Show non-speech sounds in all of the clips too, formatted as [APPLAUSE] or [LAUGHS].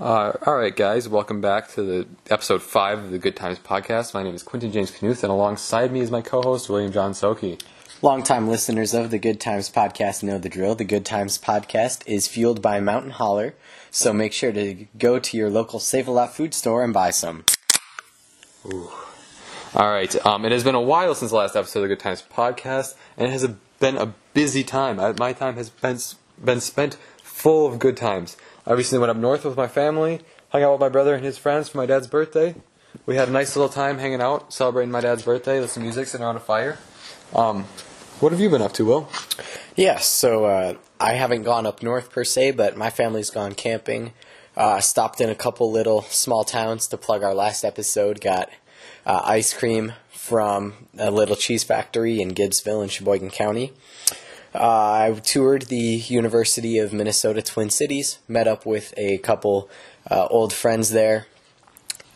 Uh, all right, guys, welcome back to the episode five of the Good Times podcast. My name is Quentin James Knuth, and alongside me is my co-host William John Soki. Longtime listeners of the Good Times podcast know the drill. The Good Times podcast is fueled by Mountain Holler, so make sure to go to your local Save a Lot food store and buy some. Ooh. All right, um, it has been a while since the last episode of the Good Times podcast, and it has a, been a busy time. I, my time has been been spent full of good times. I recently went up north with my family, hung out with my brother and his friends for my dad's birthday. We had a nice little time hanging out, celebrating my dad's birthday, listening to music, sitting around a fire. Um, what have you been up to, Will? Yes, so uh, I haven't gone up north per se, but my family's gone camping. Uh, stopped in a couple little small towns to plug our last episode. Got uh, ice cream from a little cheese factory in Gibbsville in Sheboygan County. Uh, I toured the University of Minnesota Twin Cities, met up with a couple uh, old friends there,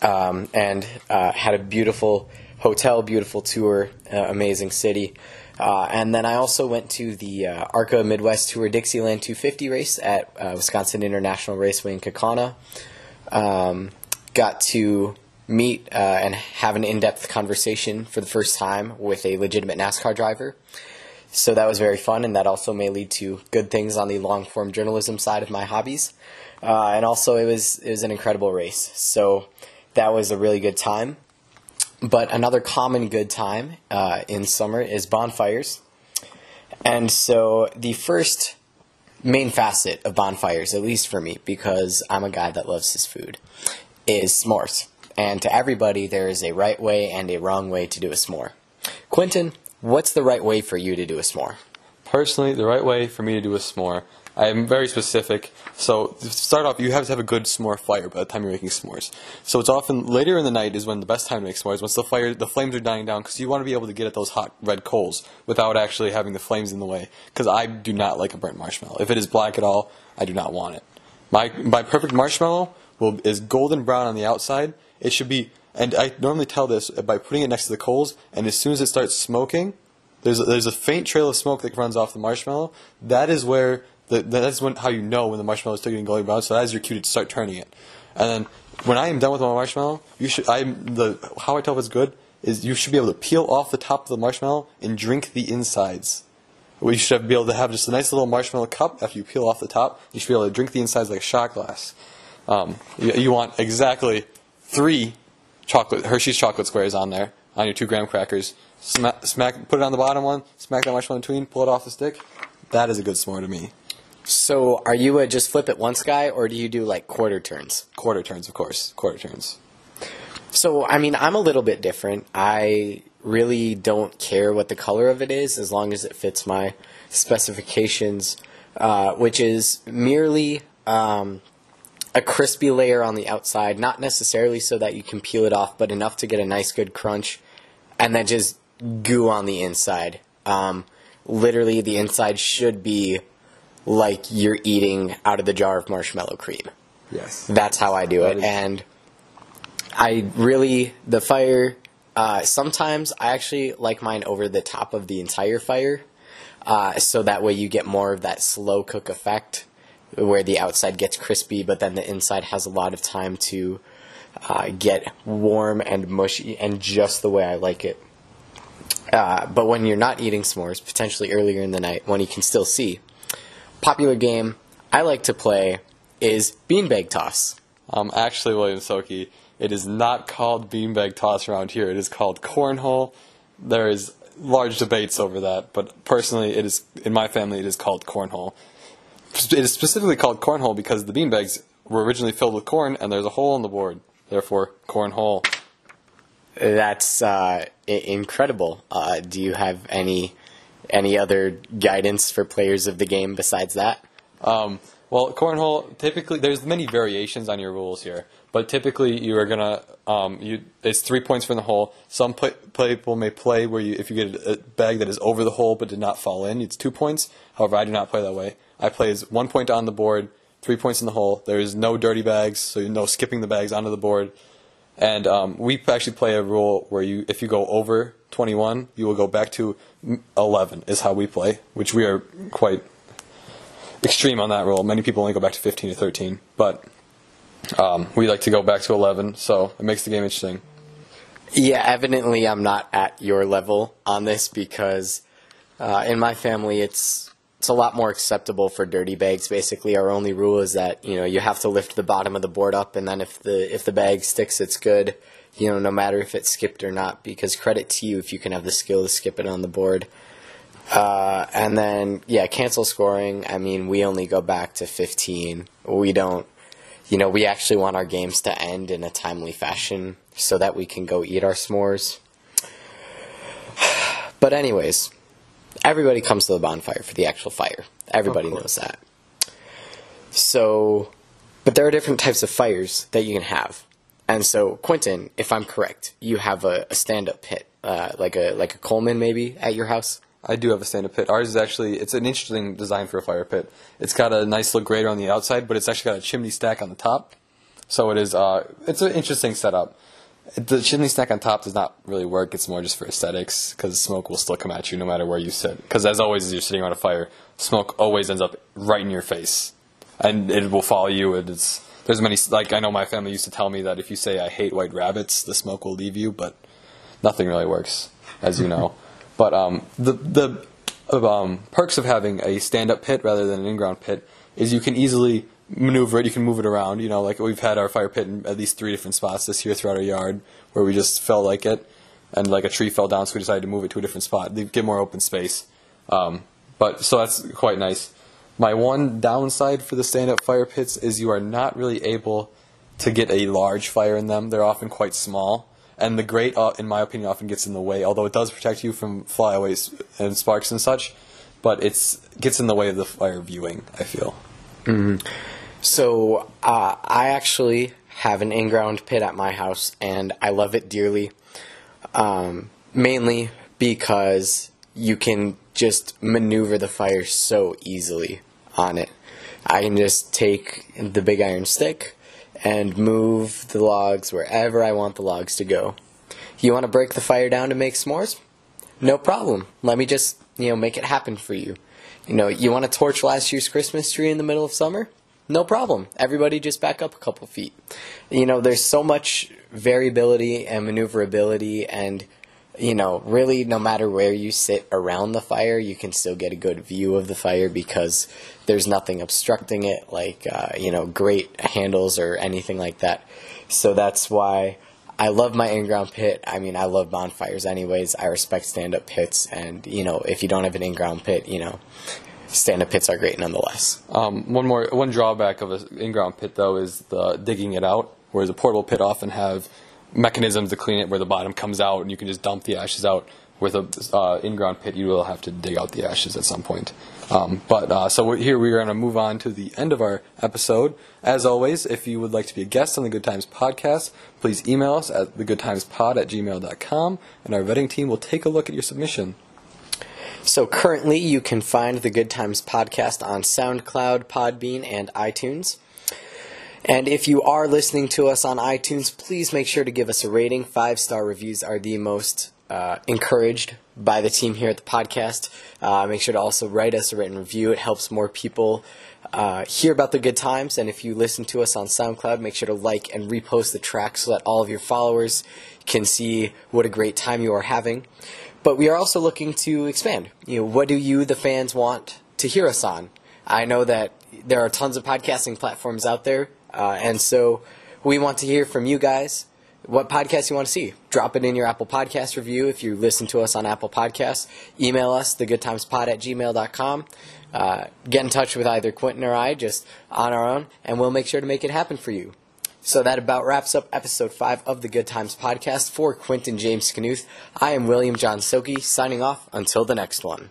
um, and uh, had a beautiful hotel, beautiful tour, uh, amazing city. Uh, and then I also went to the uh, ARCA Midwest Tour Dixieland 250 race at Wisconsin International Raceway in Kaukauna. Um, got to meet and have an in-depth conversation for the first time with a legitimate NASCAR driver. So that was very fun, and that also may lead to good things on the long-form journalism side of my hobbies. Uh, and also, it was it was an incredible race. So that was a really good time. But another common good time uh, in summer is bonfires. And so the first main facet of bonfires, at least for me, because I'm a guy that loves his food, is s'mores. And to everybody, there is a right way and a wrong way to do a s'more. Quentin, what's the right way for you to do a s'more? Personally, the right way for me to do a s'more, I am very specific. So to start off, you have to have a good s'more fire by the time you're making s'mores. So it's often later in the night is when the best time to make s'mores. Once the fire, the flames are dying down, because you want to be able to get at those hot red coals without actually having the flames in the way. Because I do not like a burnt marshmallow. If it is black at all, I do not want it. My my perfect marshmallow will is golden brown on the outside. It should be, and I normally tell this by putting it next to the coals, and as soon as it starts smoking, there's a, there's a faint trail of smoke that runs off the marshmallow. That is where the, that's when how you know when the marshmallow is still getting golden brown. So that is your cue to start turning it. And then when I am done with my marshmallow, you should I'm the how I tell if it's good is you should be able to peel off the top of the marshmallow and drink the insides. We should be able to have just a nice little marshmallow cup after you peel off the top. You should be able to drink the insides like a shot glass. Um, you, you want exactly three chocolate Hershey's chocolate squares on there on your two graham crackers. Smack, smack, put it on the bottom one. Smack that marshmallow in between. Pull it off the stick. That is a good s'more to me. So, are you a just flip it once guy, or do you do like quarter turns? Quarter turns, of course. Quarter turns. So, I mean, I'm a little bit different. I really don't care what the color of it is as long as it fits my specifications, uh, which is merely um, a crispy layer on the outside, not necessarily so that you can peel it off, but enough to get a nice good crunch, and then just goo on the inside. Um, literally, the inside should be like you're eating out of the jar of marshmallow cream. Yes. That's how I do it. And I really, the fire, uh, sometimes I actually like mine over the top of the entire fire. Uh, so that way you get more of that slow cook effect where the outside gets crispy, but then the inside has a lot of time to uh, get warm and mushy and just the way I like it. Uh, but when you're not eating s'mores, potentially earlier in the night, when you can still see, popular game I like to play is beanbag toss. Um, actually, William Soki, it is not called beanbag toss around here. It is called cornhole. There is large debates over that, but personally, it is in my family. It is called cornhole. It is specifically called cornhole because the beanbags were originally filled with corn, and there's a hole in the board. Therefore, cornhole. That's uh, I- incredible. Uh, do you have any any other guidance for players of the game besides that? Um, well, cornhole typically there's many variations on your rules here, but typically you are gonna um, you it's three points from the hole. Some play, people may play where you if you get a, a bag that is over the hole but did not fall in, it's two points. However, I do not play that way. I play as one point on the board, three points in the hole. There is no dirty bags, so no skipping the bags onto the board. And um, we actually play a rule where you, if you go over 21, you will go back to 11. Is how we play, which we are quite extreme on that rule. Many people only go back to 15 or 13. But Um, we like to go back to 11, so it makes the game interesting. Yeah, evidently I'm not at your level on this because uh, in my family it's it's a lot more acceptable for dirty bags. Basically, our only rule is that you know you have to lift the bottom of the board up, and then if the if the bag sticks, it's good. You know, no matter if it's skipped or not, because credit to you if you can have the skill to skip it on the board. Uh, and then yeah, cancel scoring. I mean, we only go back to 15. We don't you know, we actually want our games to end in a timely fashion so that we can go eat our s'mores. [SIGHS] But anyways, everybody comes to the bonfire for the actual fire. Everybody knows that. So, but there are different types of fires that you can have. And so, Quentin, if I'm correct, you have a, a stand-up pit, uh, like a like a Coleman maybe at your house. I do have a stand-up pit. Ours is actually it's an interesting design for a fire pit. It's got a nice little grater on the outside, but it's actually got a chimney stack on the top. So it is. Uh, it's an interesting setup. The chimney stack on top does not really work. It's more just for aesthetics because smoke will still come at you no matter where you sit. Because as always, as you're sitting around a fire, smoke always ends up right in your face, and it will follow you. And it's there's many like I know my family used to tell me that if you say I hate white rabbits, the smoke will leave you, but nothing really works, as you know. [LAUGHS] But um, the the um, perks of having a stand-up pit rather than an in-ground pit is you can easily maneuver it. You can move it around. You know, like we've had our fire pit in at least three different spots this year throughout our yard where we just felt like it, and like a tree fell down, so we decided to move it to a different spot, to get more open space. Um, but so that's quite nice. My one downside for the stand-up fire pits is you are not really able to get a large fire in them. They're often quite small and the grate, uh, in my opinion, often gets in the way. Although it does protect you from flyaways and sparks and such, but it's gets in the way of the fire viewing. I feel. Mm-hmm. So uh, I actually have an in-ground pit at my house, and I love it dearly. Um, mainly because you can just maneuver the fire so easily on it. I can just take the big iron stick and move the logs wherever I want the logs to go. You want to break the fire down to make s'mores? No problem. Let me just, you know, make it happen for you. You know, you want to torch last year's Christmas tree in the middle of summer? No problem. Everybody just back up a couple feet. You know, there's so much variability and maneuverability and you know, really, no matter where you sit around the fire, you can still get a good view of the fire because there's nothing obstructing it, like, uh, you know, grate handles or anything like that. So that's why I love my in ground pit. I mean, I love bonfires, anyways. I respect stand up pits, and, you know, if you don't have an in ground pit, you know, stand up pits are great nonetheless. Um, one more, one drawback of an in ground pit, though, is the digging it out, whereas a portable pit often have mechanisms to clean it where the bottom comes out and you can just dump the ashes out. With a uh, in-ground pit, you will have to dig out the ashes at some point. Um, but uh, so here we are going to move on to the end of our episode. As always, if you would like to be a guest on the Good Times podcast, please email us at thegoodtimespod at gmail.com, and our vetting team will take a look at your submission. So currently, you can find the Good Times podcast on SoundCloud, Podbean, and iTunes. And if you are listening to us on iTunes, please make sure to give us a rating. Five star reviews are the most uh, encouraged by the team here at the podcast. Uh, make sure to also write us a written review. It helps more people uh, hear about the good times. And if you listen to us on SoundCloud, make sure to like and repost the track so that all of your followers can see what a great time you are having. But we are also looking to expand. You know, what do you, the fans, want to hear us on? I know that there are tons of podcasting platforms out there uh, and so we want to hear from you guys what podcast you want to see. Drop it in your Apple Podcast review if you listen to us on Apple Podcasts. Email us, thegoodtimespod at gmail.com. Uh, get in touch with either Quentin or I just on our own, and we'll make sure to make it happen for you. So that about wraps up episode 5 of the Good Times Podcast. For Quentin James Knuth, I am William John Soki, signing off until the next one.